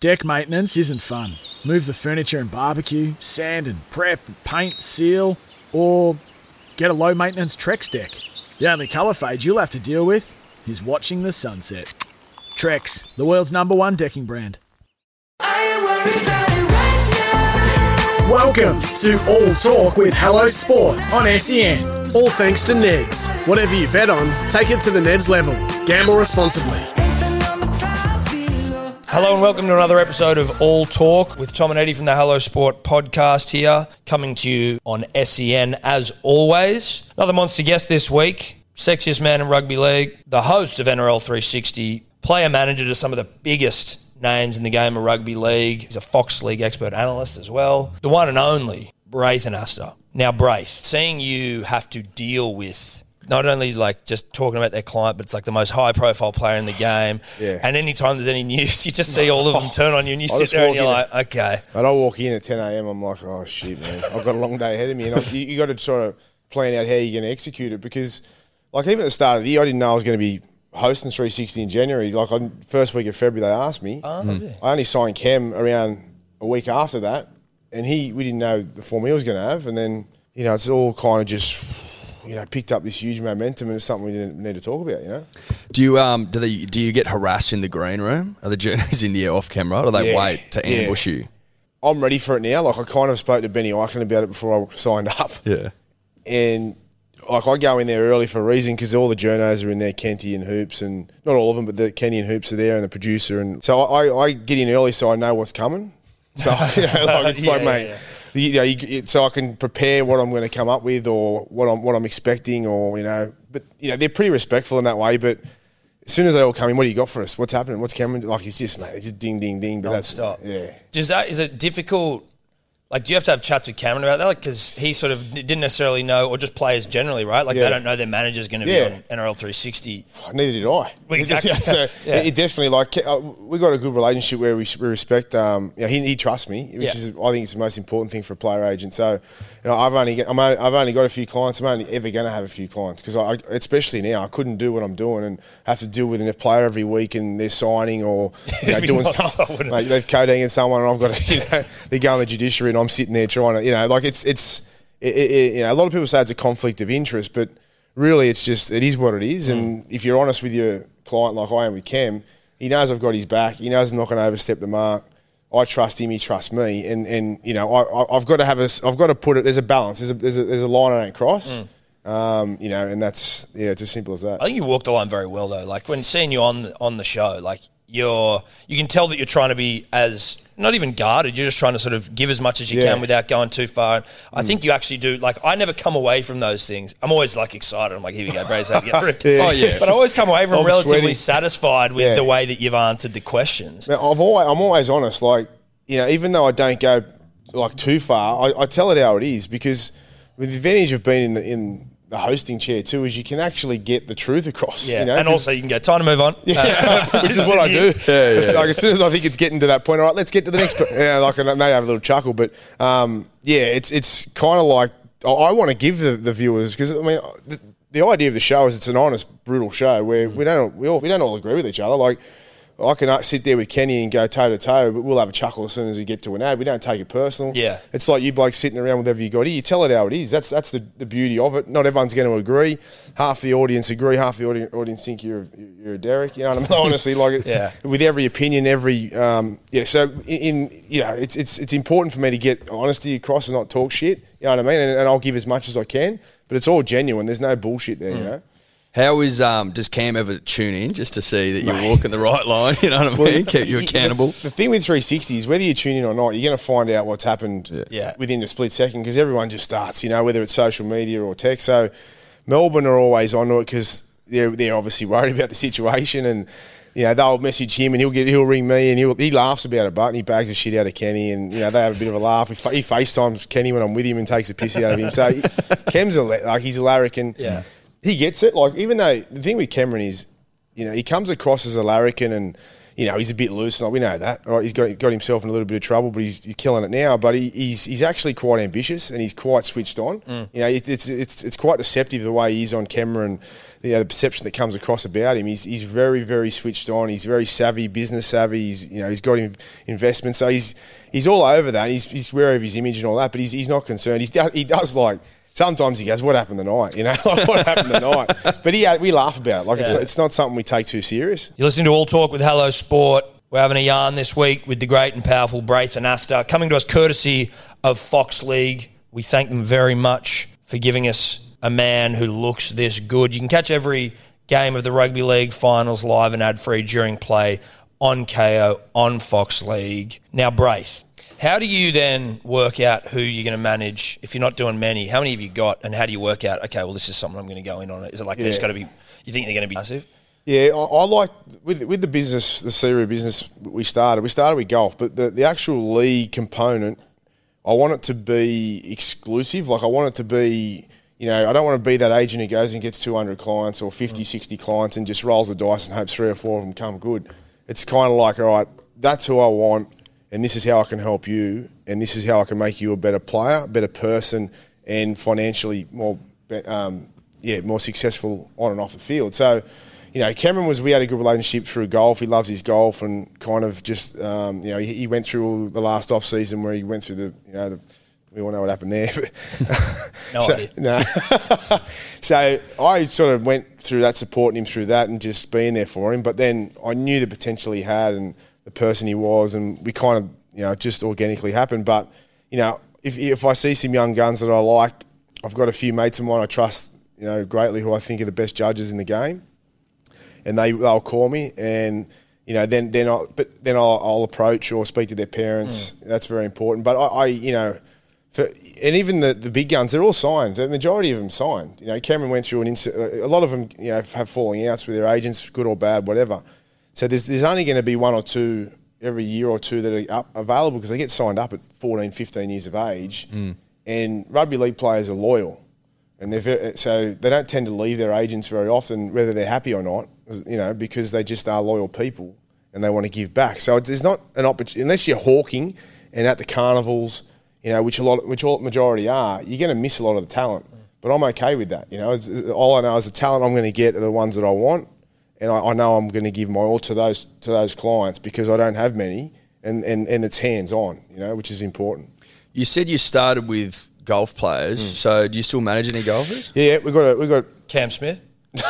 Deck maintenance isn't fun. Move the furniture and barbecue, sand and prep, paint, seal, or get a low maintenance Trex deck. The only colour fade you'll have to deal with is watching the sunset. Trex, the world's number one decking brand. Welcome to All Talk with Hello Sport on SEN. All thanks to Neds. Whatever you bet on, take it to the Neds level. Gamble responsibly. Hello and welcome to another episode of All Talk with Tom and Eddie from the Hello Sport podcast here, coming to you on SEN as always. Another monster guest this week, sexiest man in rugby league, the host of NRL 360, player manager to some of the biggest names in the game of rugby league. He's a Fox League expert analyst as well. The one and only Braith Anasta. Now, Braith, seeing you have to deal with not only like just talking about their client, but it's like the most high profile player in the game. Yeah. And anytime there's any news, you just see all of them oh. turn on you and you I sit just there and walk you're in like, okay. And I walk in at 10 a.m. I'm like, oh shit, man, I've got a long day ahead of me, and I, you, you got to sort of plan out how you're going to execute it because, like, even at the start of the year, I didn't know I was going to be hosting 360 in January. Like, on first week of February, they asked me. Oh, hmm. yeah. I only signed Cam around a week after that, and he we didn't know the form he was going to have, and then you know it's all kind of just. You know, picked up this huge momentum, and it's something we didn't need to talk about. You know, Do you um do they do you get harassed in the green room? Are the journeys in the off camera, or do they Yeah, wait to yeah. ambush you? I'm ready for it now. Like I kind of spoke to Benny Ikin about it before I signed up. Yeah. and like I go in there early for a reason because all the journos are in there, Kenty and Hoops, and not all of them, but the Kenny and Hoops are there, and the producer, and so I, I get in early so I know what's coming. So you know, like it's like, Yeah, mate, yeah. You know, you, so I can prepare what I'm going to come up with or what I'm what I'm expecting, or you know, but you know, they're pretty respectful in that way, but. As soon as they all come in, what do you got for us? What's happening? What's Cameron? Like it's just mate, it's just ding, ding, ding. But that's Non-stop. yeah. Does that is it difficult? Like, do you have to have chats with Cameron about that? Like, because he sort of didn't necessarily know, or just players generally, right? Like, Yeah. they don't know their manager's going to Yeah. be on NRL 360. Neither did I. Exactly. so Yeah. it, it definitely like uh, we got a good relationship where we, we respect. Um, you know, he, he trusts me, which is I think it's the most important thing for a player agent. So, you know, I've only get, I'm only, I've only got a few clients. I'm only ever going to have a few clients because I, especially now, I couldn't do what I'm doing and have to deal with a player every week and they're signing or you know, doing something. wouldn't they've coding in someone and I've got to, you know, they're going to the judiciary and I'm sitting there trying to, you know, like it's it's, it, it, you know, a lot of people say it's a conflict of interest, but really it's just it is what it is. And if you're honest with your client, like I am with Cam, he knows I've got his back. He knows I'm not going to overstep the mark. I trust him. He trusts me. And and you know I, I I've got to have a, I've got to put it. There's a balance. There's a there's a, there's a line I don't cross. Um, you know, and that's yeah, it's as simple as that. I think you walked the line very well, though. Like when seeing you on on the show, like you're you can tell that you're trying to be as not even guarded. You're just trying to sort of give as much as you Yeah. can without going too far. I think mm. you actually do. Like I never come away from those things. I'm always like excited. I'm like, here we go, Brace, how to get through. Yeah. Oh, yeah. But I always come away from I'm relatively sweating. satisfied with Yeah. the way that you've answered the questions. Man, I've always, I'm always honest. Like, you know, even though I don't go like too far, I, I tell it how it is because with the advantage of being in the, in the hosting chair too is you can actually get the truth across. Yeah, you know, and 'cause- also you can go time to move on. yeah, Uh, which is what I do. Yeah, It's yeah. Like as soon as I think it's getting to that point, all right, let's get to the next. But yeah, like I may have a little chuckle, but um, yeah, it's it's kind of like I, I want to give the, the viewers because I mean the, the idea of the show is it's an honest, brutal show where we don't we all we don't all agree with each other. Like I can uh, sit there with Kenny and go toe to toe, but we'll have a chuckle as soon as we get to an ad. We don't take it personal. Yeah. It's like you blokes sitting around with whatever you got here. You tell it how it is. That's that's the, the beauty of it. Not everyone's going to agree. Half the audience agree. Half the audience, audience think you're you're a Derek. You know what I mean? Honestly, like Yeah. with every opinion, every um, yeah. So in, in you know, it's it's it's important for me to get honesty across and not talk shit. You know what I mean? And, and I'll give as much as I can, but it's all genuine. There's no bullshit there. You know. How is um does Cam ever tune in just to see that you're walking the right line? You know what I mean? Keep you the- accountable. The, thing with 360 is whether you tune in or not, you're going to find out what's happened Yeah. within a split second because everyone just starts, you know, whether it's social media or text. So Melbourne are always onto it because they're, they're obviously worried about the situation and you know, they'll message him and he'll get he'll ring me and he'll, he laughs about it, but and he bags the shit out of Kenny and you know they have a bit of a laugh. He, fa- he FaceTimes Kenny when I'm with him and takes a piss out of him. So he, Kem's a la- like he's a larrikin. Yeah. He gets it. Like even though the thing with Cameron is, you know, he comes across as a larrikin and. You know he's a bit loose, and we know that. Right? He's got got himself in a little bit of trouble, but he's, he's killing it now. But he, he's he's actually quite ambitious and he's quite switched on. Mm. You know, it, it's it's it's quite deceptive the way he is on camera and you know, the perception that comes across about him. He's he's very very switched on. He's very savvy, business savvy. He's you know he's got in- investment, so he's he's all over that. He's he's aware of his image and all that, but he's he's not concerned. He's, he does like. Sometimes he goes, "What happened tonight?" You know, like, what happened tonight? But he, uh, we laugh about it. Like it's, it's not something we take too serious. You're listening to All Talk with Hello Sport. We're having a yarn this week with the great and powerful Braith Anasta, coming to us courtesy of Fox League. We thank them very much for giving us a man who looks this good. You can catch every game of the Rugby League finals live and ad free during play on Kayo on Fox League. Now, Braith, how do you then work out who you're going to manage if you're not doing many? How many have you got, and how do you work out? Okay, well, this is something I'm going to go in on. Is it like there's Yeah. got to be? You think they're going to be massive? Yeah, I, I like with with the business, the Seru business we started. We started with golf, but the, the actual league component, I want it to be exclusive. Like I want it to be, you know, I don't want to be that agent who goes and gets 200 clients or 50, mm. 60 clients and just rolls the dice and hopes three or four of them come good. It's kind of like, all right, that's who I want, and this is how I can help you, and this is how I can make you a better player, better person, and financially more, um, yeah, more successful on and off the field. So you know, Cameron was we had a good relationship through golf. He loves his golf and kind of just um, you know he, he went through all the last off season where he went through the you know the, we all know what happened there. No so, idea. No. so I sort of went through that, supporting him through that, and just being there for him. But then I knew the potential he had and the person he was, and we kind of you know just organically happened. But you know, if if I see some young guns that I like, I've got a few mates of mine I trust you know greatly who I think are the best judges in the game and they they'll call me and you know then then I but then I'll, I'll approach or speak to their parents. Hmm. That's very important. But I, I you know. For, and even the, the big guns, they're all signed. The majority of them signed. You know, Cameron went through an inc- a lot of them, you know, have falling outs with their agents, good or bad, whatever. So there's there's only going to be one or two every year or two that are up, available because they get signed up at 14, 15 years of age. Mm. And rugby league players are loyal and they're very, so they don't tend to leave their agents very often, whether they're happy or not. You know, because they just are loyal people and they want to give back. So it's, not an opportunity unless you're hawking and at the carnivals, you know, which a lot, which all majority are. You're going to miss a lot of the talent. Mm. But I'm okay with that. You know, all I know is the talent I'm going to get are the ones that I want, and I, I know I'm going to give my all to those to those clients because I don't have many, and, and, and it's hands on. You know, which is important. You said you started with golf players, so do you still manage any golfers? Yeah, we got a, we got. Cam Smith.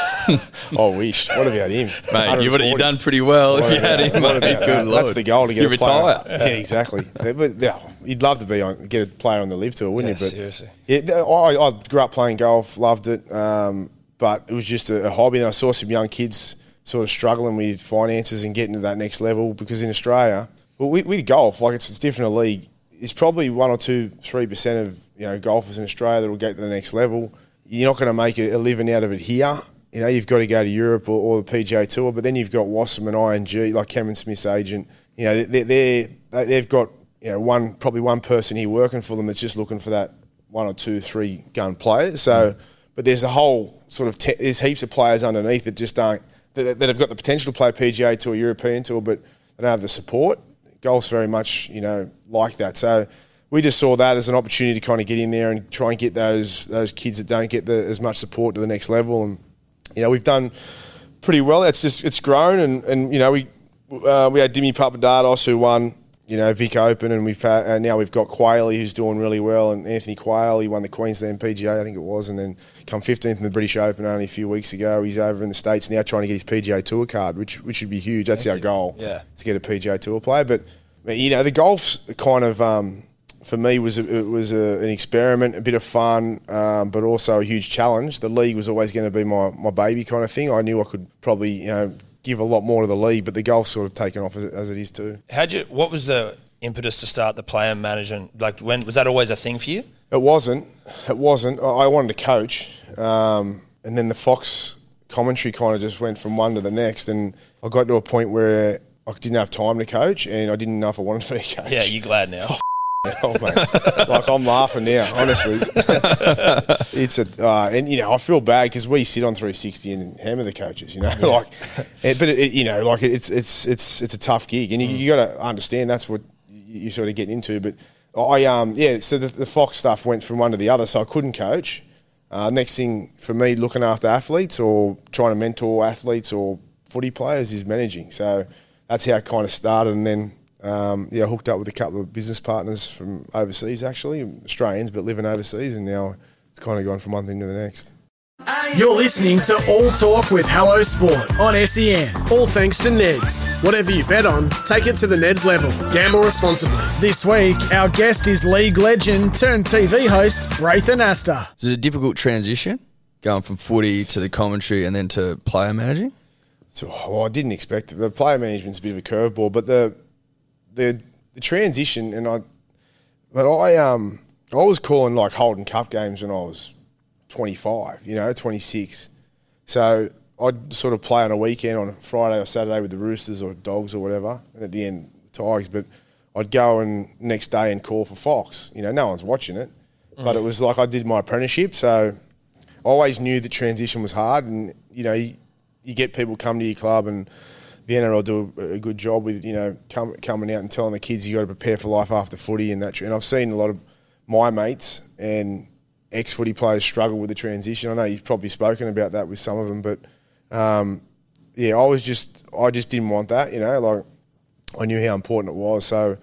Oh, wish. What about him? Mate, you would have 140. done pretty well if What you had about- him, what mate. about Good that? lord. That's the goal to get You a player. retire. Yeah, exactly. But, yeah, you'd love to be on get a player on the LIV tour, wouldn't Yeah, you? But seriously. Yeah, I, I grew up playing golf, loved it, um, but it was just a, a hobby. And I saw some young kids sort of struggling with finances and getting to that next level because in Australia, well, with, with golf, like it's, it's different a league. It's probably one or two, three percent of you know golfers in Australia that will get to the next level. You're not going to make a, a living out of it here. You know, you've got to go to Europe or, or the PGA Tour, but then you've got Wasserman and IMG, like Cameron Smith's agent. You know, they're, they're, they- they've got you know one probably one person here working for them that's just looking for that one or two, three gun players. So, mm. but there's a whole sort of te- there's heaps of players underneath that just aren't that, that have got the potential to play PGA Tour, European Tour, but they don't have the support. Golf's very much you know like that. So we just saw that as an opportunity to kind of get in there and try and get those those kids that don't get the, as much support to the next level. And you know we've done pretty well. It's just it's grown, and, and you know we uh, we had Dimi Papadatos who won you know Vic Open, and we've had, uh, now we've got Quayle who's doing really well, and Anthony Quayle he won the Queensland PGA I think it was, and then come 15th in the British Open only a few weeks ago. He's over in the states now trying to get his PGA Tour card, which which would be huge. That's our goal, Yeah. to get a PGA Tour player. But you know the golf's kind of. Um, for me, was a, it was a, an experiment, a bit of fun, um, but also a huge challenge. The league was always going to be my, my baby kind of thing. I knew I could probably you know give a lot more to the league, but the golf's sort of taken off as, as it is too. How'd you? What was the impetus to start the player management? Like, when was that always a thing for you? It wasn't. It wasn't. I wanted to coach, um, and then the Fox commentary kind of just went from one to the next, and I got to a point where I didn't have time to coach, and I didn't know if I wanted to be a coach. Yeah, you're glad now? Oh, like I'm laughing now, honestly. it's a, uh, and you know, I feel bad because we sit on 360 and hammer the coaches, you know, like, and- but it, you know, like it's it's it's it's a tough gig, and you, you got to understand that's what you you sort of get into. But I um yeah, so the, the Fox stuff went from one to the other, so I couldn't coach. Uh, next thing for me, looking after athletes or trying to mentor athletes or footy players is managing. So that's how it kind of started, and then um, yeah, hooked up with a couple of business partners from overseas, actually Australians, but living overseas, and now it's kind of gone from one thing to the next. You're listening to All Talk with Hello Sport on SEN. All thanks to Neds. Whatever you bet on, take it to the Neds level. Gamble responsibly. This week, our guest is league legend turned TV host Braith Anasta. Is it a difficult transition going from footy to the commentary and then to player managing? So well, I didn't expect it. The player management's a bit of a curveball, but the the the transition and I, but I um I was calling like Holden Cup games when I was twenty five, you know, twenty six. So I'd sort of play on a weekend on Friday or Saturday with the Roosters or Dogs or whatever, and at the end the Tigers. But I'd go and next day and call for Fox. You know, no one's watching it, but it was like I did my apprenticeship, so I always knew the transition was hard, and you know, you, you get people come to your club, and the NRL do a, good job with you know come, coming out and telling the kids you got to prepare for life after footy and that. And I've seen a lot of my mates and ex footy players struggle with the transition. I know you've probably spoken about that with some of them, but um, yeah, I was just I just didn't want that. You know, like I knew how important it was, so.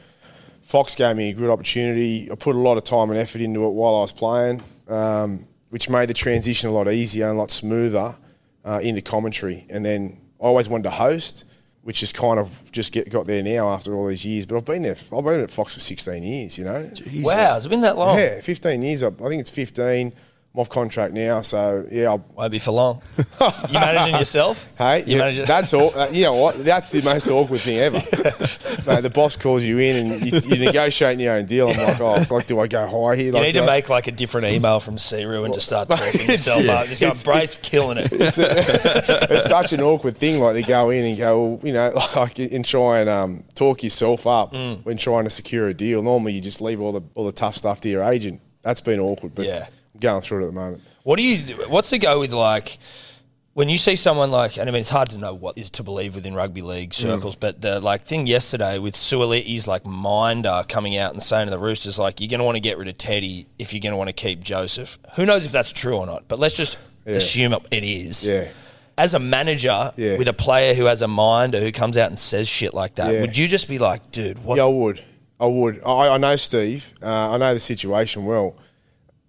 Fox gave me a good opportunity. I put a lot of time and effort into it while I was playing, um, which made the transition a lot easier and a lot smoother uh, into commentary. And then I always wanted to host, which is kind of just get, got there now after all these years. But I've been there. I've been at Fox for 16 years. You know. Wow, it's been that long? Yeah, 15 years. I I think it's 15. I'm off contract now, so yeah. I'll, Won't be for long. you managing yourself? Hey, You yeah, manage it? that's all. uh, You know what? That's the most awkward thing ever. Mate, the boss calls you in and you, you're negotiating your own deal. I'm like, oh, fuck, do I go high here? You Like, need do to I- make like a different email from Siru and just start talking yourself yeah, up. Just going, Braith's killing it. it's, it's such an awkward thing. Like they go in and go, well, you know, like and try and um, talk yourself up Mm. when trying to secure a deal. Normally, you just leave all the all the tough stuff to your agent. That's been awkward, but Yeah. Going through it at the moment. What do you? What's the go with like? When you see someone like, and I mean, it's hard to know what is to believe within rugby league circles, but the like thing yesterday with Suaalii's like minder coming out and saying to the Roosters, like, you're going to want to get rid of Teddy if you're going to want to keep Joseph. Who knows if that's true or not? But let's just assume it- it is. Yeah. As a manager Yeah. with a player who has a minder who comes out and says shit like that, Yeah. would you just be like, dude, what? Yeah, I would. I would. I, I know Steve. Uh, I know the situation well.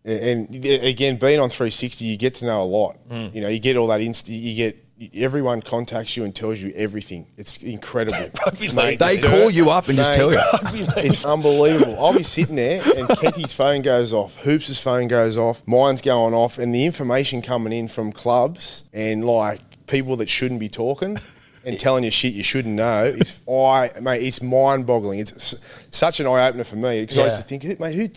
And, and again, being on 360, you get to know a lot. Mm. You know, you get all that inst. You get everyone contacts you and tells you everything. It's incredible. Mate. They the call you up and just tell you. It's unbelievable. I'll be sitting there and Kenty's phone goes off, Hoops' phone goes off, mine's going off, and the information coming in from clubs and like people that shouldn't be talking and telling you shit you shouldn't know is I mate, it's mind boggling. It's s- such an eye opener for me because I used to think, "Who- mate, who?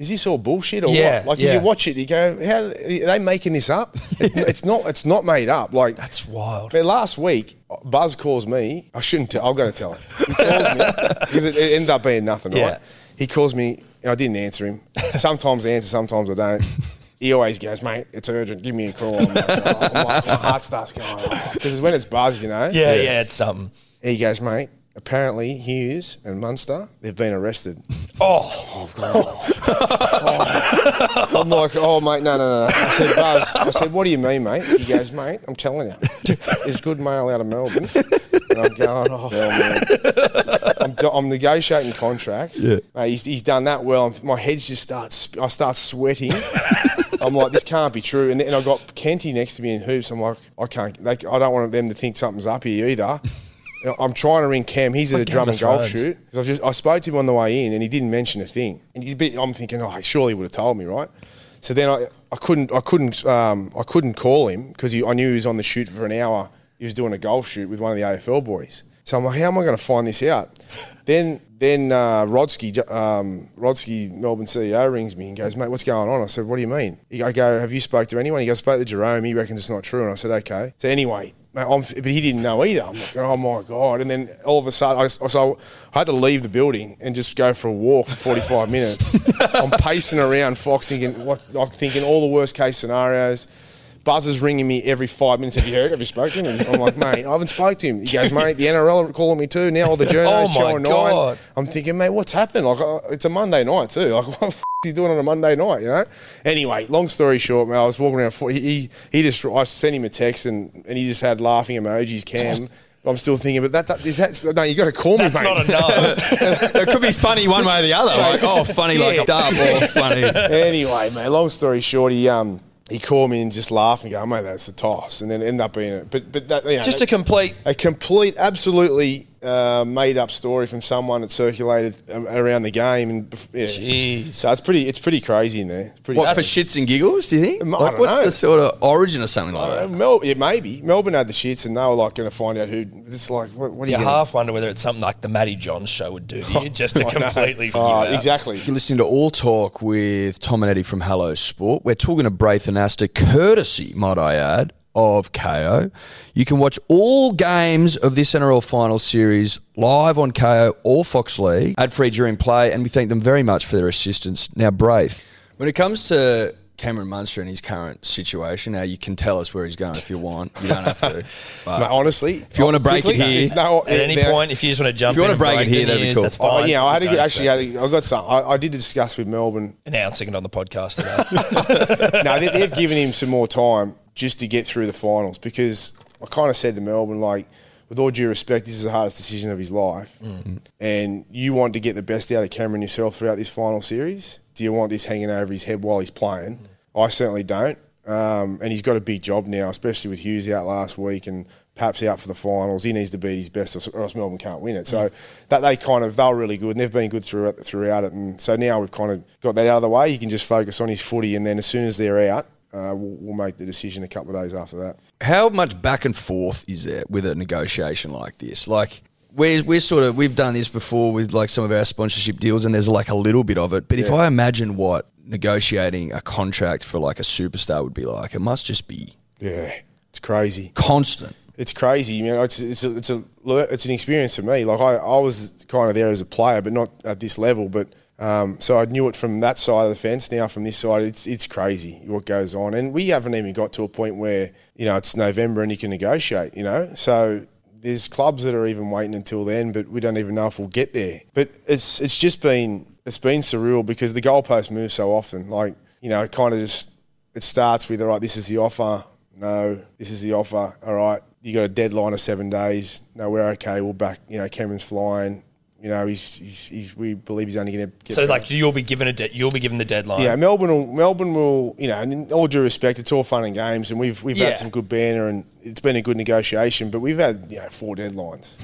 Is this all bullshit or Yeah, what? Like yeah. you watch it, you go, "How are they making this up?" it's not. It's not made up. Like That's wild. but last week, Buzz calls me. I shouldn't tell. I'm going to tell him. He calls me because it, it ended up being nothing, Yeah. right? He calls me. and I didn't answer him. Sometimes I answer, sometimes I don't. He always goes, mate, it's urgent. Give me a call. I'm like, oh, like my heart starts going because when it's Buzz, you know. Yeah, yeah, it's something. He goes, mate. Apparently, Hughes and Munster, they've been arrested. Oh. Oh, oh, I'm like, oh, mate, no, no, no. I said, Buzz, I said, what do you mean, mate? He goes, mate, I'm telling you, there's good mail out of Melbourne. And I'm going, oh, man. I'm, I'm negotiating contracts. Yeah. Mate, he's, he's done that well. My head just starts, I start sweating. I'm like, this can't be true. And then I got Kenty next to me in hoops. I'm like, I can't, they, I don't want them to think something's up here either. I'm trying to ring Cam. He's at a drum and golf shoot. I just I spoke to him on the way in, and he didn't mention a thing. And bit, I'm thinking, oh, surely he would have told me, right? So then I, I couldn't I couldn't um, I couldn't call him because I knew he was on the shoot for an hour. He was doing a golf shoot with one of the AFL boys. So I'm like, how am I going to find this out? Then then uh, Rodski, um, Rodski, Melbourne CEO, rings me and goes, mate, what's going on? I said, what do you mean? I go, have you spoke to anyone? He goes, spoke to Jahrome. He reckons it's not true. And I said, okay. So anyway, I'm, but he didn't know either. I'm like, oh my god! And then all of a sudden, I, so I had to leave the building and just go for a walk for 45 minutes. I'm pacing around Fox, thinking, what, I'm thinking all the worst case scenarios. Buzzer's ringing me every five minutes. Have you heard? Have you spoken to him? I'm like, mate, I haven't spoke to him. He goes, mate, the NRL are calling me too. Now all the journos, Oh, Channel my 9. God. I'm thinking, mate, what's happened? Like, uh, it's a Monday night too. Like, what the f- is he doing on a Monday night? You know. Anyway, long story short, man, I was walking around. He he, he just I sent him a text and, and he just had laughing emojis. Cam. I'm still thinking, but that, that is that no, you got to call me, That's mate. not enough. it could be funny one way or the other. Like, oh, funny like a dub or funny. anyway, man, long story short, he um he called me and just laughed and go, oh, mate, that's a toss, and then it ended up being it. But but that you know, Just a complete. a complete, absolutely uh, made up story from someone that circulated around the game, and yeah. Jeez. so it's pretty it's pretty crazy in there. It's pretty. What for shits and giggles? Do you think? I Like, don't what's know. the sort of origin of something like Uh, that? Mel, yeah, maybe Melbourne had the shits, and they were like going to find out who. It's like, what, what are You you? gonna- half wonder whether it's something like the Matty Johns show would do to you, just to I know. completely figure Oh, it out. exactly. You're listening to All Talk with Tom and Eddie from Hello Sport. We're talking to Braith Anasta, courtesy, might I add, of Kayo. You can watch all games of this NRL final series live on Kayo or Fox League, ad free during play, and we thank them very much for their assistance. Now, Braith, when it comes to Cameron Munster and his current situation, now you can tell us where he's going if you want. You don't have to. But Mate, honestly, If you wanna uh, break it here- there's no, At any there- point, if you just want to jump If you wanna and break it here, that'd be cool. That's Oh, fine. yeah, I had to get, actually had to, I got some. I, I did discuss with Melbourne announcing it on the podcast today. no, they, they've given him some more time just to get through the finals because I kind of said to Melbourne, like, with all due respect, this is the hardest decision of his life. Mm. And you want to get the best out of Cameron yourself throughout this final series. Do you want this hanging over his head while he's playing? Mm. I certainly don't. Um, and he's got a big job now, especially with Hughes out last week and Paps out for the finals. He needs to beat his best, or else Melbourne can't win it. So mm. that they kind of they were really good, and they've been good throughout throughout it. And so now we've kind of got that out of the way. He can just focus on his footy, and then as soon as they're out, uh, we'll, we'll make the decision a couple of days after that. how much back and forth is there with a negotiation like this? Like we're we're sort of we've done this before with like some of our sponsorship deals, and there's like a little bit of it. But if I imagine what negotiating a contract for like a superstar would be like, it must just be Yeah, it's crazy. constant. It's crazy. You know, it's it's a, it's a it's an experience for me. Like I, I was kind of there as a player, but not at this level. But um, so I knew it from that side of the fence. Now from this side, it's it's crazy what goes on, and we haven't even got to a point where you know it's November and you can negotiate. You know, so there's clubs that are even waiting until then, but we don't even know if we'll get there. But it's it's just been it's been surreal because the goalpost moves so often. Like you know, it kind of just it starts with all right, this is the offer. No, this is the offer. All right, you got a deadline of seven days. No, we're okay. We'll back. You know, Cameron's flying. You know, he's, he's, he's we believe he's only going to get. so, back. like, you'll be given a de- you'll be given the deadline. Yeah, Melbourne will Melbourne will you know, and in all due respect, it's all fun and games, and we've we've Yeah. had some good banner, and it's been a good negotiation, but we've had you know four deadlines,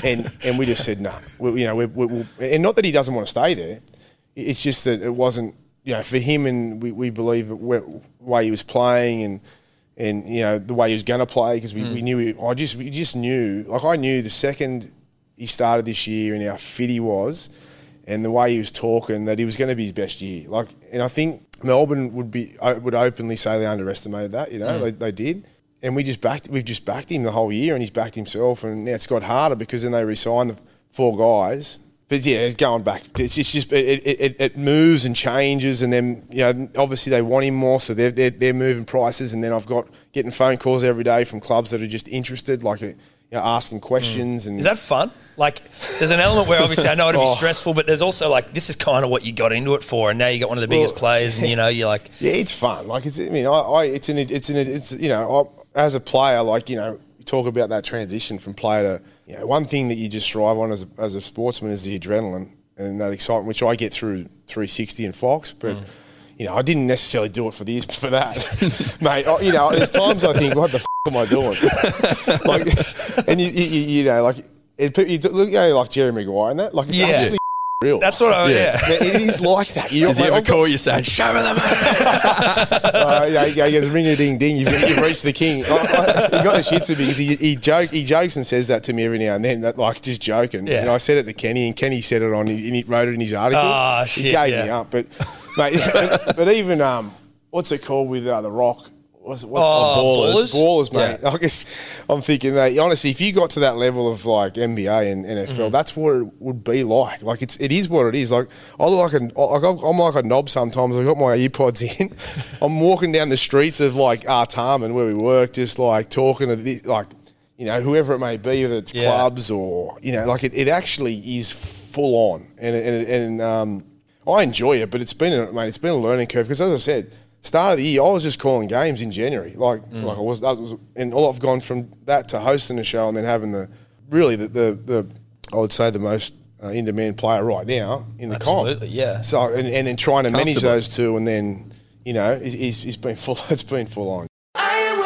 and and we just said no, we, you know, we, we, we'll, and not that he doesn't want to stay there, it's just that it wasn't you know for him, and we, we believe the way- he was playing and. And you know the way he was going to play because we, mm. we knew he, I just we just knew like I knew the second he started this year and how fit he was, and the way he was talking that he was going to be his best year. Like, and I think Melbourne would be uh, would openly say they underestimated that. You know, they, they did, and we just backed. We've just backed him the whole year, and he's backed himself. And now it's got harder because then they re-signed the four guys. But yeah, it's going back. It's, it's just it, it, it, moves and changes, and then you know obviously they want him more, so they're, they're they're moving prices. And then I've got getting phone calls every day from clubs that are just interested, like you know, asking questions. Hmm. And Is that fun? Like, there's an element where obviously I know it'll be Oh. stressful, but there's also like this is kind of what you got into it for, and now you got one of the biggest Well- players, and you know you're like, Yeah, it's fun. Like it's, I mean, I, I it's an, it's an, it's you know, I, as a player, like you know, you talk about that transition from player to, you know, one thing that you just strive on as a, as a sportsman is the adrenaline and that excitement, which I get through 360 and Fox, but. Hmm. You know, I didn't necessarily do it for this, for that, mate. I, you know, there's times I think, what the am I doing? like, and you, you, you know, like, it, you look, you know, like Jerry Maguire and that, like, it's Yeah. actually real. That's what I yeah. It is like that. You, Does he ever call you saying, show me the money? uh, yeah, he goes, ring a ding ding. You've, you've reached the king. I, I, he got the shits of me because he, he joke he jokes and says that to me every now and then, that, like just joking. Yeah. And I said it to Kenny, and Kenny said it on. And he wrote it in his article. Ah, he gave yeah. me up, but mate, but, but even um, what's it called with uh, the Rock? What's, what's Oh, ballers? Ballers? Ballers, mate. I guess I'm thinking that honestly, if you got to that level of like NBA and NFL, Mm-hmm. that's what it would be like. Like it's it is what it is. Like I look like a like I'm I'm like a knob sometimes. I got my earpods in. I'm walking down the streets of like Artarmon where we work, just like talking to the, like you know whoever it may be, whether it's Yeah. clubs or you know like it, it actually is full on and and and um, I enjoy it, but it's been a, mate, it's been a learning curve because as I said. Start of the year, I was just calling games in January, like like I was. That was, and all I've gone from that to hosting a show and then having the really the the, the I would say the most uh, in demand player right now in the comp. Absolutely, yeah. So and, and then trying to manage those two, and then you know, is is it's been full. It's been full on.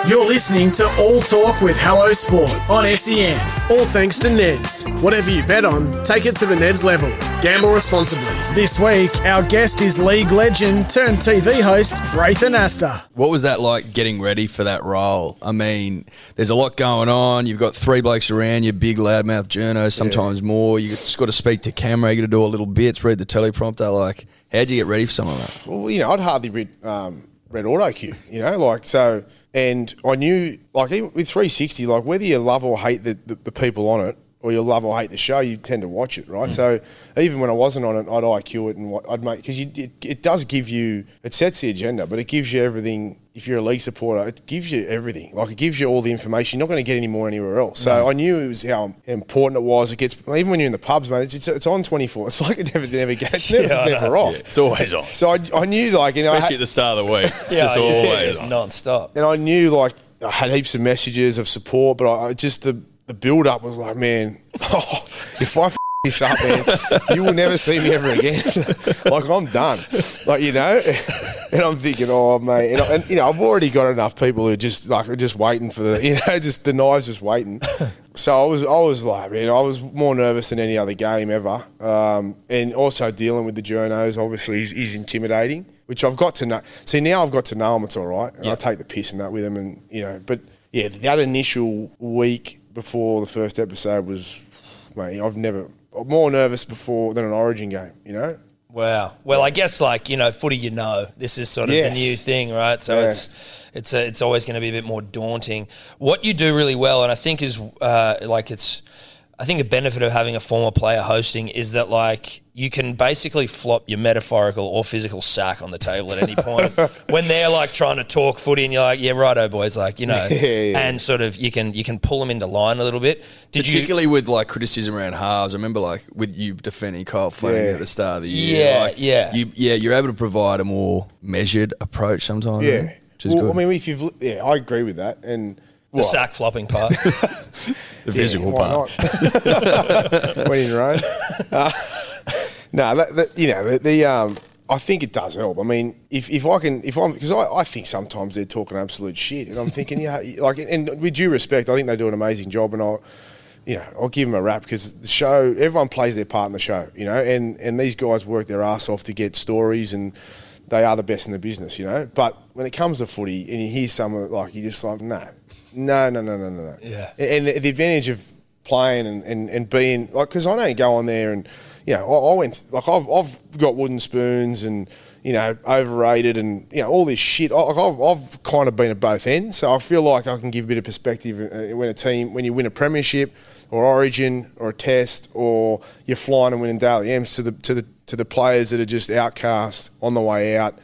You're listening to All Talk with Hello Sport on SEN. All thanks to Neds. Whatever you bet on, take it to the Neds level. Gamble responsibly. This week, our guest is league legend turned TV host Braith Anasta. What was that like getting ready for that role? I mean, there's a lot going on. You've got three blokes around you, big loudmouth journos, sometimes more. You just got to speak to camera. You got to do all little bits, read the teleprompter. Like, how'd you get ready for some of that? Well, you know, I'd hardly read um, read auto cue. You know, like so, and I knew like even with 360, like whether you love or hate the, the, the people on it. Or you love or hate the show, you tend to watch it, right? Mm. So even when I wasn't on it, I'd IQ it and what I'd make because it, it does give you it sets the agenda, but it gives you everything. If you're a league supporter, it gives you everything. Like it gives you all the information. You're not going to get any more anywhere else. So I knew it was how important it was. It gets even when you're in the pubs, man. It's, it's, it's on 24. It's like it never never gets never, Yeah, never off. It's always on. So I, I knew like you know I Especially at the start of the week. It's Yeah, just always it's on. non-stop. and I knew like I had heaps of messages of support, but I, I just the the build up was like, man, oh, if I f- this up, man, you will never see me ever again. like I'm done, like you know. And I'm thinking, oh mate, and, I- and you know, I've already got enough people who are just like are just waiting for the, you know, just the knives just waiting. So I was, I was like, man, I was more nervous than any other game ever, um, and also dealing with the journos obviously is, is intimidating, which I've got to know. See, now I've got to know them. It's all right, and I take the piss and that with them, and you know, but yeah, that initial week before the first episode was, mate, I've never I'm more nervous before than an Origin game, you know. Wow. Well, I guess like you know, footy. You know, this is sort of the new thing, right? So Yeah. it's it's uh it's always going to be a bit more daunting. What you do really well, and I think is uh, like it's. I think a benefit of having a former player hosting is that like you can basically flop your metaphorical or physical sack on the table at any point when they're like trying to talk footy and you're like, yeah, righto, boys, like you know, Yeah, yeah. and sort of you can you can pull them into line a little bit. Did you? Particularly with like criticism around halves. I remember like with you defending Kyle Flanagan Yeah. at the start of the year. Yeah, like, yeah. You, yeah, you're able to provide a more measured approach sometimes. Yeah, Which is well, good. I mean, if you've yeah, I agree with that, and the sack flopping part. the physical why part. not? when in Rome. Uh, no, that, that, you know the, the um, I think it does help. I mean, if, if I can, if I'm because I, I think sometimes they're talking absolute shit, and I'm thinking, yeah, like, and with due respect, I think they do an amazing job, and I'll. You know, I'll give them a rap because the show, everyone plays their part in the show, you know, and, and these guys work their ass off to get stories and they are the best in the business, you know. But when it comes to footy and you hear someone like, you just like, no, no, no, no, no, no, no. Yeah. And the, the advantage of playing and, and, and being like, because I don't go on there and, you know, I, I went, like, I've, I've got wooden spoons and, you know, overrated and, you know, all this shit. I, like, I've, I've kind of been at both ends. So I feel like I can give a bit of perspective uh, when a team, when you win a premiership or origin or a test or you're flying and winning Dally M's to the, to the, to the players that are just outcast on the way out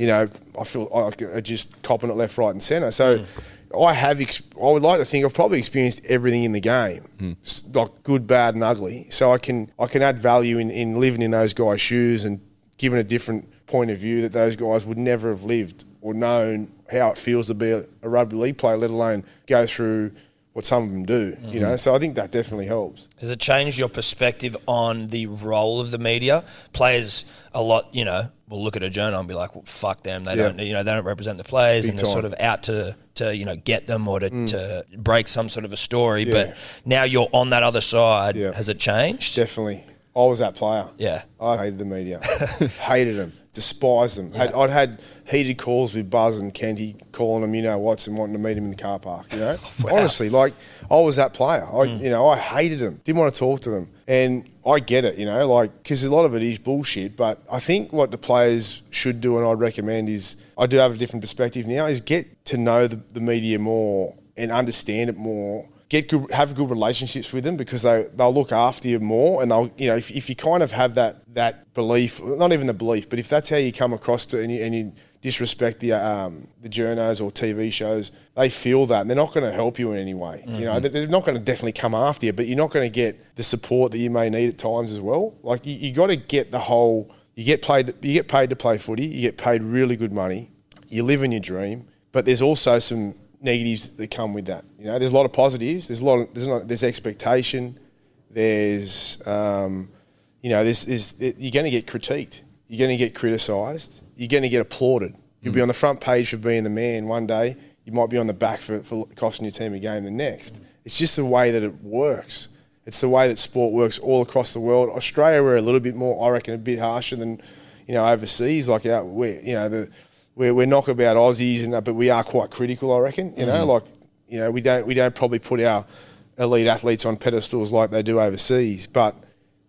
you know, I feel like are just copping it left, right, and centre. So hmm. I have, ex- I would like to think I've probably experienced everything in the game, hmm. s- like good, bad, and ugly. So I can I can add value in, in living in those guys' shoes and giving a different point of view that those guys would never have lived or known how it feels to be a, a rugby league player, let alone go through what some of them do. You know, mm-hmm. so I think that definitely helps. Does it changed your perspective on the role of the media? Players a lot, you know, will look at a journal and be like, well, "Fuck them! They Yeah. don't, you know, they don't represent the players, Big and they're sort of out to, to you know, get them or to, mm. to break some sort of a story." But now you're on that other side. Yeah. Has it changed? Definitely. I was that player. Yeah. I hated the media. hated them. Despised them. Had, I'd had heated calls with Buzz and Kenty calling them, you know, what's and wanting to meet him in the car park. You know, oh, honestly, like I was that player. I, hmm. you know, I hated them. Didn't want to talk to them. And I get it, you know, like because a lot of it is bullshit. But I think what the players should do, and I'd recommend, is I do have a different perspective now, is get to know the, the media more and understand it more get good, have good relationships with them because they they'll look after you more, and they'll you know if, if you kind of have that that belief, not even the belief, but if that's how you come across to and you, and you disrespect the um, the journos or TV shows, they feel that and they're not going to help you in any way. You know, they're not going to definitely come after you, but you're not going to get the support that you may need at times as well. Like you, you got to get the whole. You get paid. You get paid to play footy. You get paid really good money. You live in your dream, but there's also some negatives that come with that. You know, there's a lot of positives. There's a lot. Of, there's not. There's expectation. There's, um, you know, there's, there's, you're going to get critiqued. You're going to get criticised. You're going to get applauded. You'll be on the front page for being the man one day. You might be on the back for, for costing your team a game the next. It's just the way that it works. It's the way that sport works all across the world. Australia, we're a little bit more, I reckon, a bit harsher than, you know, overseas. Like, our, we you know, the, we're, we're knockabout Aussies, and that, but we are quite critical, I reckon. You know, like, you know, we don't, we don't probably put our elite athletes on pedestals like they do overseas. But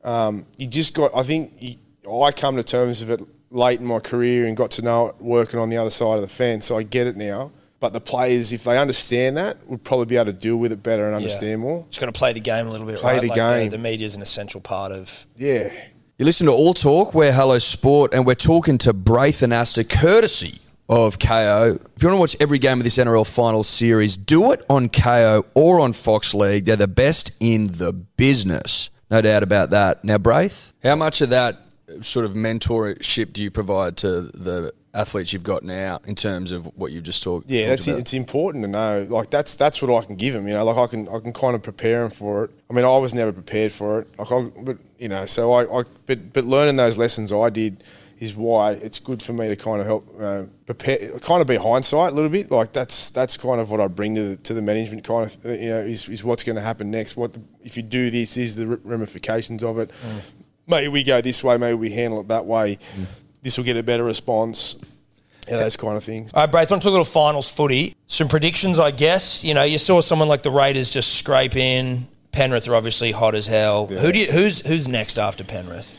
um, you just got, I think, you, I come to terms with it late in my career and got to know it working on the other side of the fence, so I get it now. But the players, if they understand that, would probably be able to deal with it better and understand more. Just got to play the game a little bit. Play right? the Like game. The, media is an essential part of. Yeah. You listen to All Talk, we're Hello Sport, and we're talking to Braith Anasta, courtesy of Kayo. If you want to watch every game of this NRL final series, do it on Kayo or on Fox League. They're the best in the business. No doubt about that. Now, Braith, how much of that sort of mentorship do you provide to the athletes you've got now in terms of what you've just talked Yeah, talked that's about? it's important to know. Like that's that's what I can give them. You know, like I can I can kind of prepare them for it. I mean, I was never prepared for it. Like I, but you know, so I, I but but learning those lessons I did is why it's good for me to kind of help uh, prepare, kind of be hindsight a little bit. Like that's that's kind of what I bring to the, to the management. Kind of you know is, is what's going to happen next. What the, if you do this? Is the ramifications of it? Maybe we go this way. Maybe we handle it that way. This will get a better response. Yeah, those kind of things. All right, Braith, want to talk a little finals footy. Some predictions, I guess. You know, you saw someone like the Raiders just scrape in. Penrith are obviously hot as hell. Who do you, who's who's next after Penrith?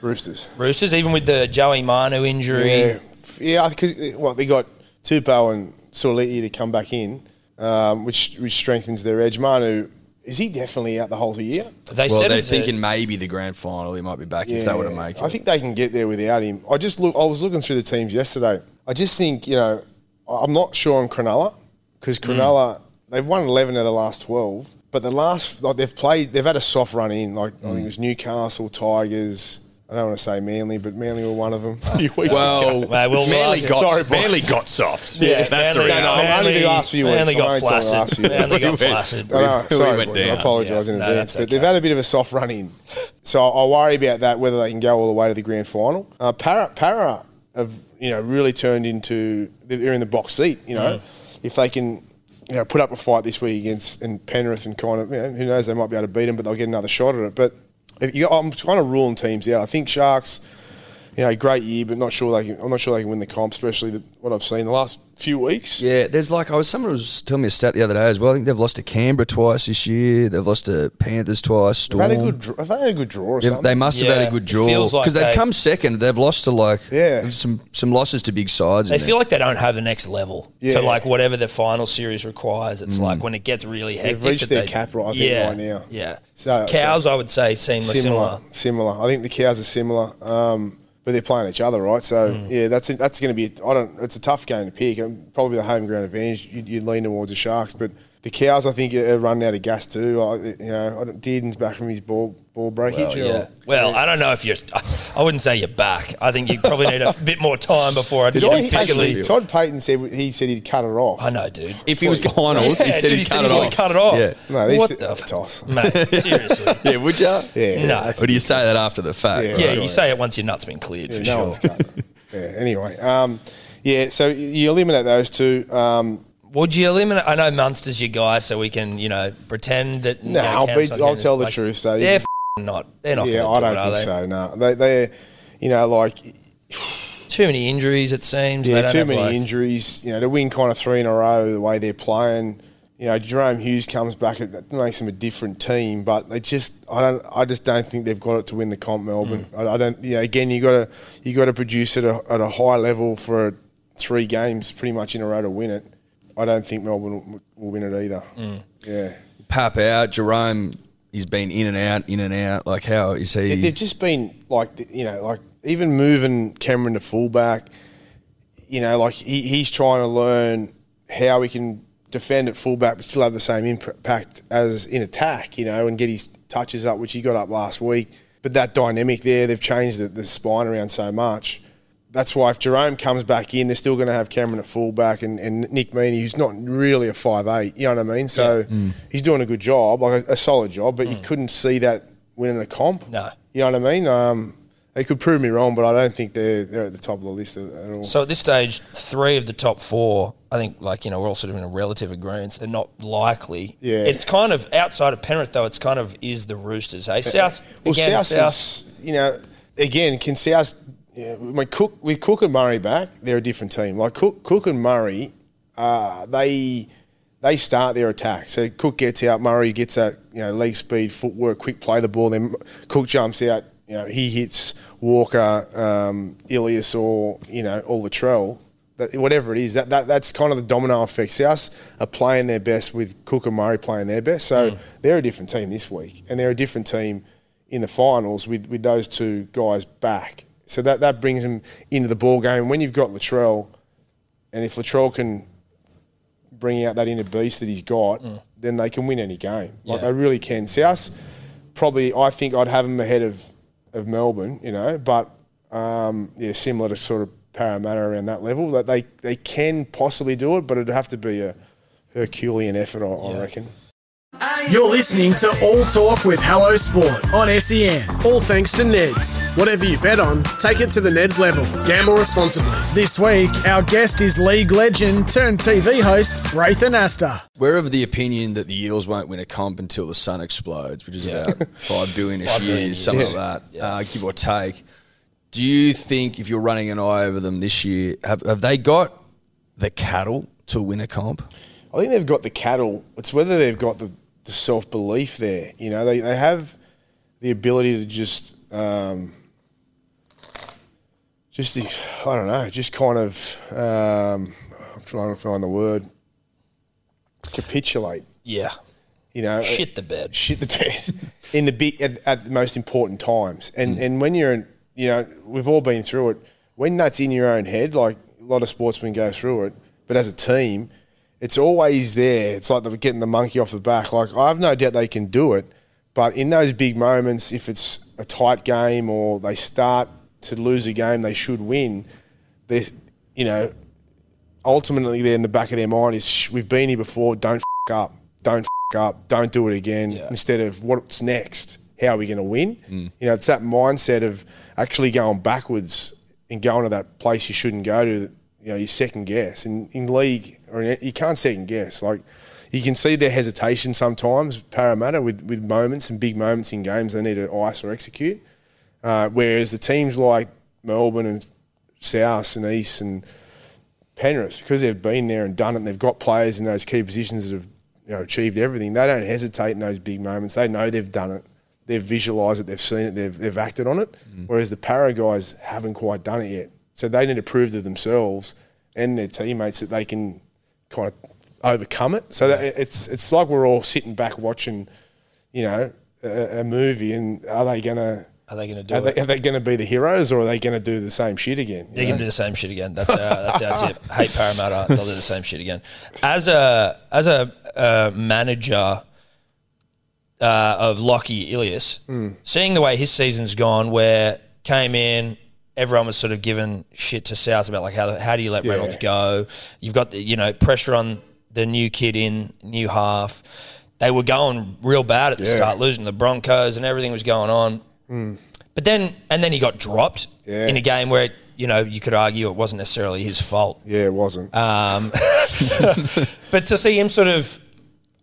Roosters. Roosters, even with the Joey Manu injury. Yeah, yeah, because well, they got Tupou and Soliti to come back in, um, which which strengthens their edge. Manu, is he definitely out the whole year? They well, said they're it's a- thinking maybe the grand final. He might be back if they were to make it. I think they can get there without him. I just look. I was looking through the teams yesterday. I just think you know, I'm not sure on Cronulla because Hmm. Cronulla they've won 11 of the last 12, but the last like they've played, they've had a soft run in. Like I Hmm. think it was Newcastle, Tigers. I don't want to say Manly, but Manly were one of them. a few weeks well, ago. Mate, we'll- Manly got Sorry, boys. Manly got soft. Yeah, that's the Manly- No, no, reality. Only the last few weeks. Manly I'm got only last flaccid. few weeks. Manly got We flaccid. I know, We sorry, went boys, I down. apologise in no, advance, that's but they've had a bit of a soft run in, so I worry about that whether they can go all the way to the grand final. Uh, Para, Para have you know really turned into they're in the box seat. You know, if they can you know put up a fight this week against and Penrith and kind of you know, who knows they might be able to beat them, but they'll get another shot at it. But if you, I'm kind of ruling teams out. I think Sharks. You know, great year, but not sure they can. I'm not sure they can win the comp, especially the, what I've seen the last few weeks. Yeah, there's like I was someone was telling me a stat the other day as well. I think they've lost to Canberra twice this year. They've lost to Panthers twice. Storm. They've had a good. draw- Have they had a good draw or Yeah, something? they must have had a good draw feels like because they've they- come second. They've lost to like Yeah. some some losses to big sides. They feel there. like they don't have the next level Yeah. to like whatever the final series requires. It's like when it gets really hectic. They've reached their they- cap right, I think, yeah, right now. Yeah, So- cows, I would say, seem similar. similar, similar. I think the cows are similar, um, but they're playing each other, right? So Mm. yeah, that's that's going to be. I don't. It's a tough game to pick. Probably the home ground advantage. You'd, you'd lean towards the Sharks, but the cows, I think, are running out of gas too. I, you know, I Dearden's back from his ball ball breakage. Well, or- yeah. Well, I don't know if you're. I wouldn't say you're back. I think you probably need a bit more time before I Did you I, particularly. actually, Todd Payten said he said he'd cut it off. I know, dude. if he was finals, he said dude, he'd he said cut he's it gonna off. cut it off. Yeah, No, he's What the, the f- toss. Mate, seriously. yeah. Would you? Yeah, No. that's Or do you say that after the fact? Yeah, right? Yeah, you say it once your nut's been cleared Yeah, for no sure. one's cut. yeah. Anyway, um, yeah. So you eliminate those two. Um, Would you eliminate? I know Munster's your guy, so we can, you know, pretend that. No, you know, I'll, be, I'll tell his- the truth, Stady. Yeah, f- not. They're not. yeah, I do don't it, think so. No, they they, you know, like Too many injuries. It seems. Yeah, don't too many like- injuries. You know, to win kind of three in a row the way they're playing. You know, Jahrome Hughes comes back. It makes them a different team, but they just I don't I just don't think they've got it to win the comp. Melbourne. Mm. I, I don't. You know, again, you got to you got to produce at a at a high level for three games, pretty much in a row to win it. I don't think Melbourne will, will win it either. Mm. Yeah. Pap out. Jahrome, he's been in and out, in and out. Like, how is he? They've just been like you know, like even moving Cameron to fullback. You know, like he, he's trying to learn how he can defend at fullback but still have the same impact as in attack. You know, and get his touches up, which he got up last week. But that dynamic there, they've changed the, the spine around so much. That's why if Jahrome comes back in, they're still going to have Cameron at fullback and, and Nick Meaney, who's not really a five eight. You know what I mean? So he's doing a good job, like a, a solid job. But you couldn't see that winning a comp. No. You know what I mean? Um, they could prove me wrong, but I don't think they're they're at the top of the list at, at all. So at this stage, three of the top four, I think, like you know, we're all sort of in a relative agreement. They're not likely. Yeah. It's kind of outside of Penrith, though. It's kind of is the Roosters. Hey, South well, again. South, South. is, you know, again, can South, yeah, when Cook with Cook and Murray back, they're a different team. Like Cook, Cook and Murray, uh, they they start their attack. So Cook gets out, Murray gets that you know leg speed, footwork, quick play the ball. Then Cook jumps out. You know, he hits Walker, um, Ilias, or you know, or Latrell. That, whatever it is, that, that that's kind of the domino effect. South are playing their best with Cook and Murray playing their best. So they're a different team this week, and they're a different team in the finals with, with those two guys back. So that, that brings him into the ball game. When you've got Latrell, and if Latrell can bring out that inner beast that he's got, then they can win any game. Like Yeah. they really can. South probably, I think I'd have them ahead of, of Melbourne, you know, but um, yeah, similar to sort of Parramatta around that level. That they they can possibly do it, but it'd have to be a Herculean effort, I, I reckon. You're listening to All Talk with Hello Sport on SEN. All thanks to Neds. Whatever you bet on, take it to the Neds level. Gamble responsibly. This week, our guest is league legend turned TV host Braith Anasta. We're of the opinion that the Eels won't win a comp until the sun explodes, which is about five billion ish billion years, something years. like that, uh, give or take. Do you think if you're running an eye over them this year, have, have they got the cattle to win a comp? I think they've got the cattle. It's whether they've got the, the self belief there. You know, they, they have the ability to just, um, just the, I don't know, just kind of, um, I'm trying to find the word, capitulate. Yeah. You know, Shit the bed. shit the bed in the big at, at the most important times. And and when you're, in, you know, we've all been through it. When that's in your own head, like a lot of sportsmen go through it, but as a team, it's always there. It's like they're getting the monkey off the back. Like I have no doubt they can do it, but in those big moments, if it's a tight game or they start to lose a game they should win, they, you know, ultimately they're in the back of their mind is we've been here before. Don't f- up. Don't f- up. Don't do it again. Instead of what's next. How are we going to win? Mm. You know, it's that mindset of actually going backwards and going to that place you shouldn't go to. You know, you second guess. And in league, or in, you can't second guess. Like you can see their hesitation sometimes. Parramatta with with moments and big moments in games they need to ice or execute. Uh, whereas the teams like Melbourne and South and East and Penrith, because they've been there and done it, and they've got players in those key positions that have you know, achieved everything. They don't hesitate in those big moments. They know they've done it. They've visualised it. They've seen it. They've, they've acted on it. Whereas the Para guys haven't quite done it yet. So they need to prove to themselves and their teammates that they can kind of overcome it. So that it's it's like we're all sitting back watching, you know, a, a movie, and are they gonna Are they going to do are it? they, are they going to be the heroes, or are they going to do the same shit again? They're going to do the same shit again. That's our, that's our tip. Hate Parramatta. They'll do the same shit again. As a as a uh, manager uh, of Lockie Ilias, seeing the way his season's gone, where came in, everyone was sort of given shit to South about like how how do you let Reynolds go? You've got the, you know pressure on the new kid in new half. They were going real bad at the Yeah. start, losing the Broncos and everything was going on. But then, and then he got dropped Yeah. in a game where you know you could argue it wasn't necessarily his fault. Yeah, it wasn't. Um, but to see him sort of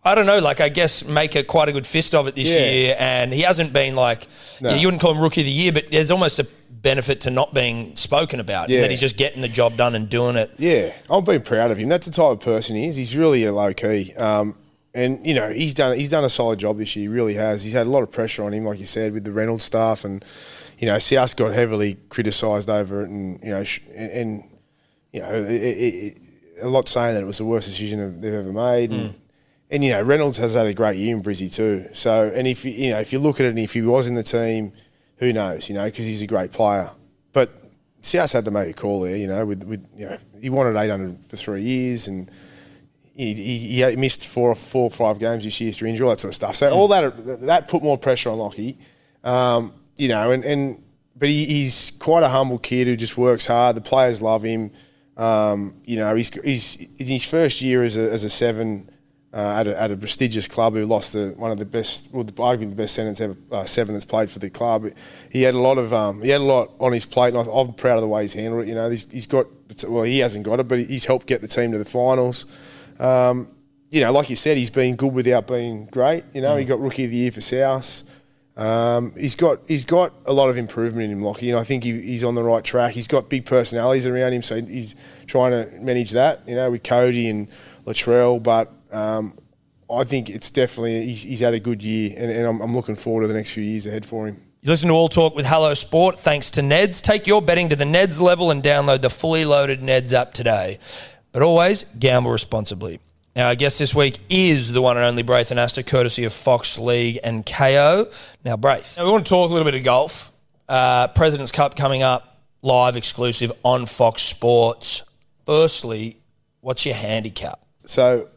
I don't know, like I guess make a quite a good fist of it this Yeah. year, and he hasn't been like No. yeah, you wouldn't call him rookie of the year, but there's almost a benefit to not being spoken about. Yeah. that he's just getting the job done and doing it. Yeah, I'm being proud of him. That's the type of person he is. He's really a low key. Um, and you know he's done he's done a solid job this year. He really has. He's had a lot of pressure on him, like you said, with the Reynolds stuff, and you know South got heavily criticised over it, and you know sh- and, and you know it, it, it, a lot saying that it was the worst decision they've ever made. And, and you know Reynolds has had a great year in Brizzy too. So and if you you know if you look at it, and if he was in the team, who knows? You know because he's a great player, but. South had to make a call there, you know. With, with you know, he wanted eight hundred for three years, and he, he, he missed four, or four or five games this year through injury, all that sort of stuff. So all that that put more pressure on Lockie, um, you know. And, and but he, he's quite a humble kid who just works hard. The players love him. Um, you know, he's he's in his first year as a, as a seven. Uh, at, a, at a prestigious club who lost the, one of the best, well, the, arguably the best sentence ever, uh, seven that's played for the club. He had a lot of, um, he had a lot on his plate, and I- I'm proud of the way he's handled it. You know, he's, he's got, well, he hasn't got it, but he's helped get the team to the finals. Um, you know, like you said, he's been good without being great. You know, he got rookie of the year for South. Um, he's got he's got a lot of improvement in him, Lockie, and I think he, he's on the right track. He's got big personalities around him, so he's trying to manage that. You know, with Cody and Latrell, but um, I think it's definitely he's, he's had a good year, and, and I'm, I'm looking forward to the next few years ahead for him. You listen to All Talk with Hello Sport thanks to Neds. Take your betting to the Neds level and download the fully loaded Neds app today. But always gamble responsibly. Now, our guest this week is the one and only Braith Anasta, courtesy of Fox League and Kayo. Now, Braith, now we want to talk a little bit of golf. Uh, President's Cup coming up, live exclusive on Fox Sports. Firstly, what's your handicap? So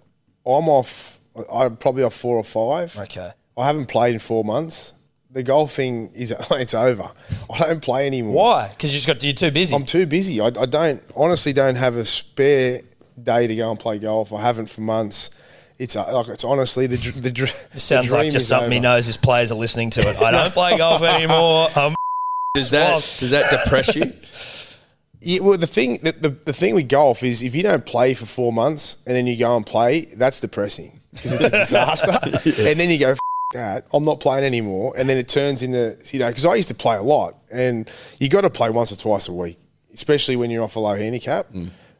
I'm off. I'm probably off four or five. Okay. I haven't played in four months. The golf thing is it's over. I don't play anymore. Why? Because you just got you're too busy. I'm too busy. I, I don't honestly don't have a spare day to go and play golf. I haven't for months. It's uh, like it's honestly the dr- the, dr- It sounds the like just is something he knows his players are listening to it. I don't play golf anymore. I'm Does that does that depress you? Yeah, well, the thing the, the, the thing with golf is if you don't play for four months and then you go and play, that's depressing because it's a disaster. And then you go, F- that I'm not playing anymore, and then it turns into you know because I used to play a lot, and you got to play once or twice a week, especially when you're off a low handicap.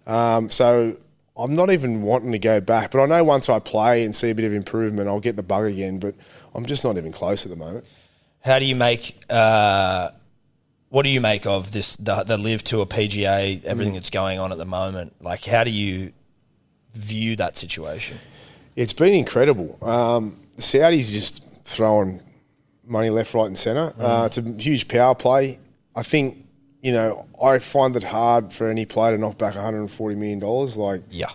Um, so I'm not even wanting to go back, but I know once I play and see a bit of improvement, I'll get the bug again. But I'm just not even close at the moment. How do you make? Uh, what do you make of this? The, the LIV to a PGA, everything that's going on at the moment. Like, how do you view that situation? It's been incredible. Um, Saudis just throwing money left, right, and centre. Uh, it's a huge power play. I think you know I find it hard for any player to knock back 140 million dollars. Like Yeah,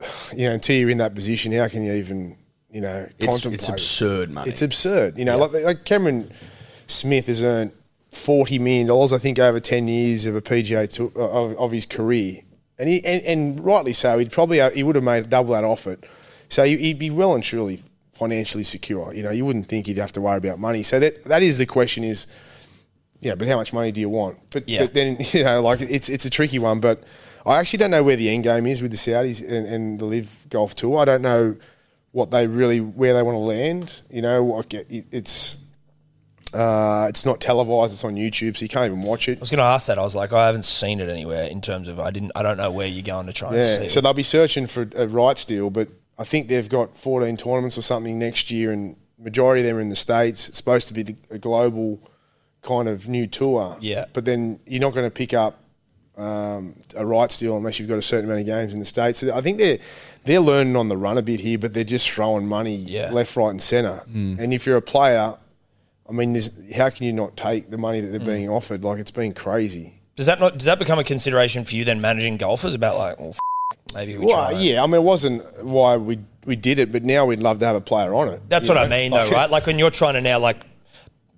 you know, until you're in that position, how can you even you know It's, contemplate? it's absurd money. It's absurd. You know, like, like Cameron Smith has earned forty million dollars, I think, over ten years of a PGA tour, of, of his career, and he and, and rightly so. He'd probably uh, he would have made double that off it, so he- he'd be well and truly financially secure. You know, you wouldn't think he'd have to worry about money. So that that is the question: is yeah, but how much money do you want? But, Yeah. but then you know, like it's it's a tricky one. But I actually don't know where the end game is with the Saudis and, and the LIV Golf Tour. I don't know what they really where they want to land. You know, like it, it's uh, it's not televised. It's on YouTube, so you can't even watch it. I was going to ask that. I was like, I haven't seen it anywhere in terms of I didn't. I don't know where you're going to try and Yeah, see. so it. they'll be searching for a rights deal, but I think they've got 14 tournaments or something next year, and majority of them are in the states. It's supposed to be the, a global kind of new tour. Yeah. but then you're not going to pick up um, a rights deal unless you've got a certain amount of games in the states. So I think they're they're learning on the run a bit here, but they're just throwing money Yeah. left, right, and centre. And if you're a player, I mean, how can you not take the money that they're hmm. being offered? Like it's been crazy. does that not? Does that become a consideration for you then managing golfers? About like, well, f- maybe we Well, try. yeah, I mean, it wasn't why we we did it, but now we'd love to have a player on it. That's you what I mean, though, right? Like when you're trying to now like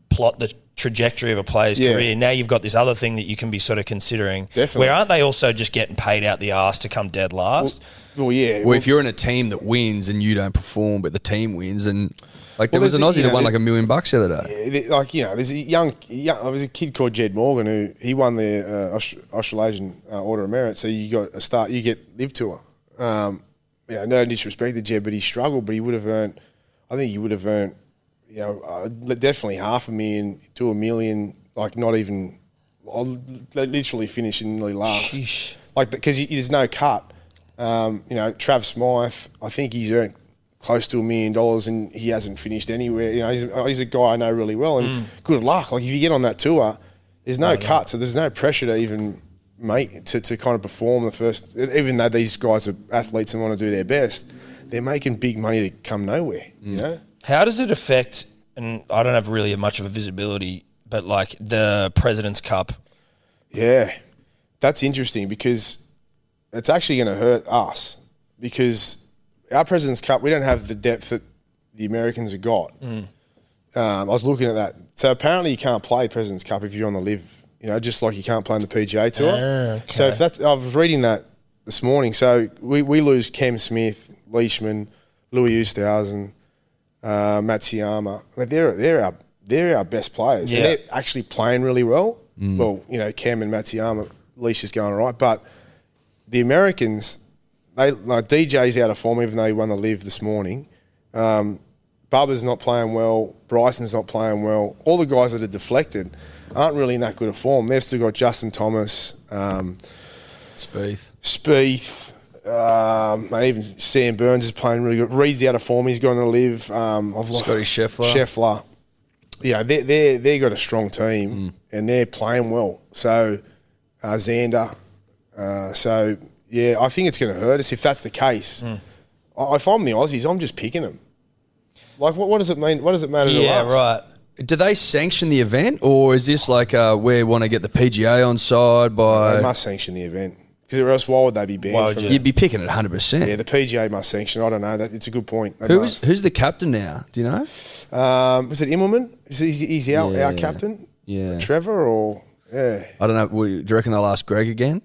plot the trajectory of a player's Yeah. career. Now you've got this other thing that you can be sort of considering. Definitely. Where aren't they also just getting paid out the ass to come dead last? Well, yeah. Well, if you're in a team that wins and you don't perform, but the team wins, and like there Well, was an Aussie a- you that know, won like a million bucks the other day. Yeah, like you know, there's a young, young there was a kid called Jed Morgan who he won the uh, Australasian uh, Order of Merit. So you got a start, you get LIV tour, um, you know, no disrespect to Jed, but he struggled, but he would have earned. I think he would have earned, you know, uh, definitely half a million to a million. Like not even, I'll literally finishing nearly last. Sheesh. Like because there's no cut. Um, you know, Trav Smyth, I think he's earned close to a million dollars and he hasn't finished anywhere. You know, he's, oh, he's a guy I know really well, and mm. good luck. Like if you get on that tour, there's no oh, cut, so there's no pressure to even make to, to kind of perform the first. Even though these guys are athletes and want to do their best, they're making big money to come nowhere. You mm. know, How does it affect? And I don't have really much of a visibility, but like the President's Cup. Yeah, that's interesting because it's actually going to hurt us because our President's Cup, we don't have the depth that the Americans have got. Um, I was looking at that. So apparently you can't play President's Cup if you're on the LIV, you know, just like you can't play on the PGA Tour. Ah, So if that's, I was reading that this morning. So we, we lose Cam Smith, Leishman, Louis Oosthuizen, uh, Matsuyama. Mean, they're, they're, our, they're our best players. Yeah. And they're actually playing really well. Well, you know, Cam and Matsuyama, Leish is going all right. But the Americans, they like DJ's out of form, even though he won the LIV this morning. Um, Bubba's not playing well. Bryson's not playing well. All the guys that are deflected aren't really in that good a form. They've still got Justin Thomas, um, Spieth. Spieth, um, and even Sam Burns is playing really good. Reed's out of form. He's going to LIV. Um, I've lost- Scotty Scheffler. Scheffler. Yeah, they they they got a strong team and they're playing well. So uh, Xander. Uh, so yeah, I think it's going to hurt us if that's the case. I If I'm the Aussies, I'm just picking them. Like, what, what does it mean? What does it matter to Yeah, us? right. Do they sanction the event, or is this like uh, we want to get the PGA on side by? They must sanction the event because else why would they be banned? Why would you? You'd be picking it 100. percent Yeah, the PGA must sanction. I don't know. That it's a good point. They Who's must. who's the captain now? Do you know? Um, was it Immelman? Is he, he's our, Yeah. our captain? Yeah. Trevor or yeah? I don't know. Do you reckon they'll ask Greg again?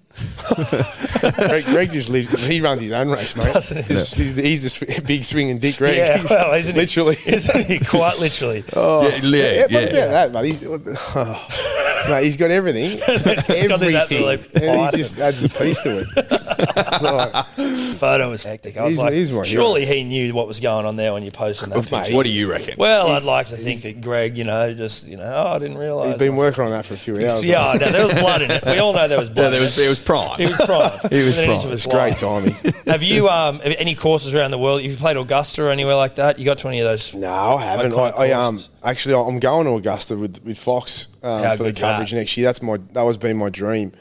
Greg, Greg just lives. He runs his own race, mate. Doesn't he? He's, he's the, he's the sw- big swinging dick, Greg. Yeah, He's well, isn't literally. he? Isn't he? Quite literally. Oh, Yeah, yeah, yeah, what yeah. about that, mate? He's, oh, mate, he's got everything. everything. absolute and he just adds the piece to it. It's like, Photo was hectic. I was He's- like, he's my surely he knew what was going on there when you posted that picture. What do you reckon? Well, I'd like to think that Greg, you know, just you know, oh, I didn't realise. he's been working on that for a few hours. Yeah, no, there was blood in it. We all know there was blood. Yeah, there was it. it was prime. He was prime. He was Within an inch prime. of his It's great life. timing. Have you um any courses around the world? Have You've played Augusta or anywhere like that? You got to any of those? No, I haven't. I, I um actually I'm going to Augusta with with Fox um, for the good's that? coverage next year. That's my that was been my dream.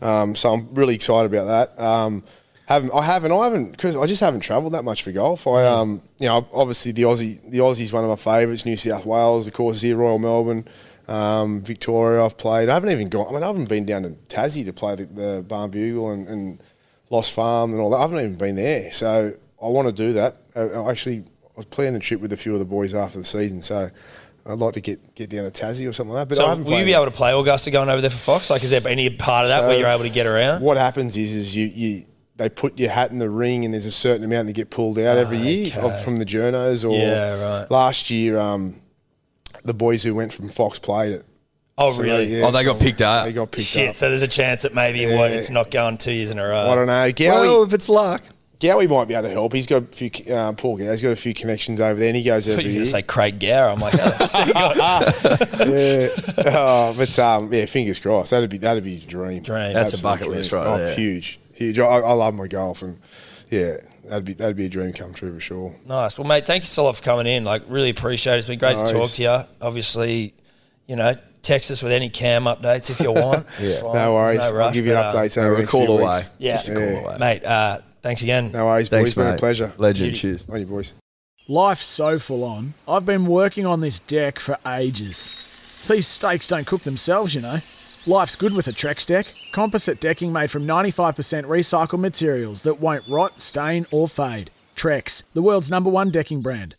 Um, so I'm really excited about that. Um, haven't I haven't I haven't because I just haven't travelled that much for golf. I um you know obviously the Aussie the Aussie's one of my favourites. New South Wales, the courses here, Royal Melbourne. Um, Victoria, I've played. I haven't even gone. I mean, I haven't been down to Tassie to play the, the Barnbougle and, and Lost Farm and all that. I haven't even been there. So I want to do that. I, I actually, I was planning a trip with a few of the boys after the season. So I'd like to get, get down to Tassie or something like that. But I So haven't will you be able to play Augusta going over there for Fox? Like, is there any part of that So where you're able to get around? What happens is, is you, you they put your hat in the ring, and there's a certain amount that get pulled out every year Okay. of- from the journos. Or Yeah, right. last year, um, the boys who went from Fox played it. Oh, So really? they- yeah, Oh, they got picked up. They got picked Shit. up. So there's a chance that maybe what it's not going two years in a row. I don't know. Gowie, Well, if it's luck. Gowie might be able to help. He's got a few. Uh, Paul Gowie's got a few connections over there, and he goes I thought every you year. going to say Craig Gower. I'm like, oh, so yeah. Oh, but um, yeah, fingers crossed. That'd be that'd be a dream. Dream. That's a Absolute bucket list right oh, there. Huge, huge. I, I love my golf, and yeah, that'd be that'd be a dream come true for sure. nice. Well, mate, thank you so lot for coming in. Like, really appreciate it. It's been great No to talk to you. Obviously, you know, text us with any cam updates if you want. It's fine. No worries. There's I'll rush, give you but, an uh, update. a over the call few away. weeks. Yeah. Just a call Yeah. away. Mate, uh, thanks again. No worries, boys. Thanks, Been a pleasure. Legend. Beauty. Cheers. On you, boys. Life's so full on. I've been working on this deck for ages. These steaks don't cook themselves, you know. Life's good with a Trex deck. Composite decking made from 95% recycled materials that won't rot, stain, or fade. Trex, the world's number one decking brand.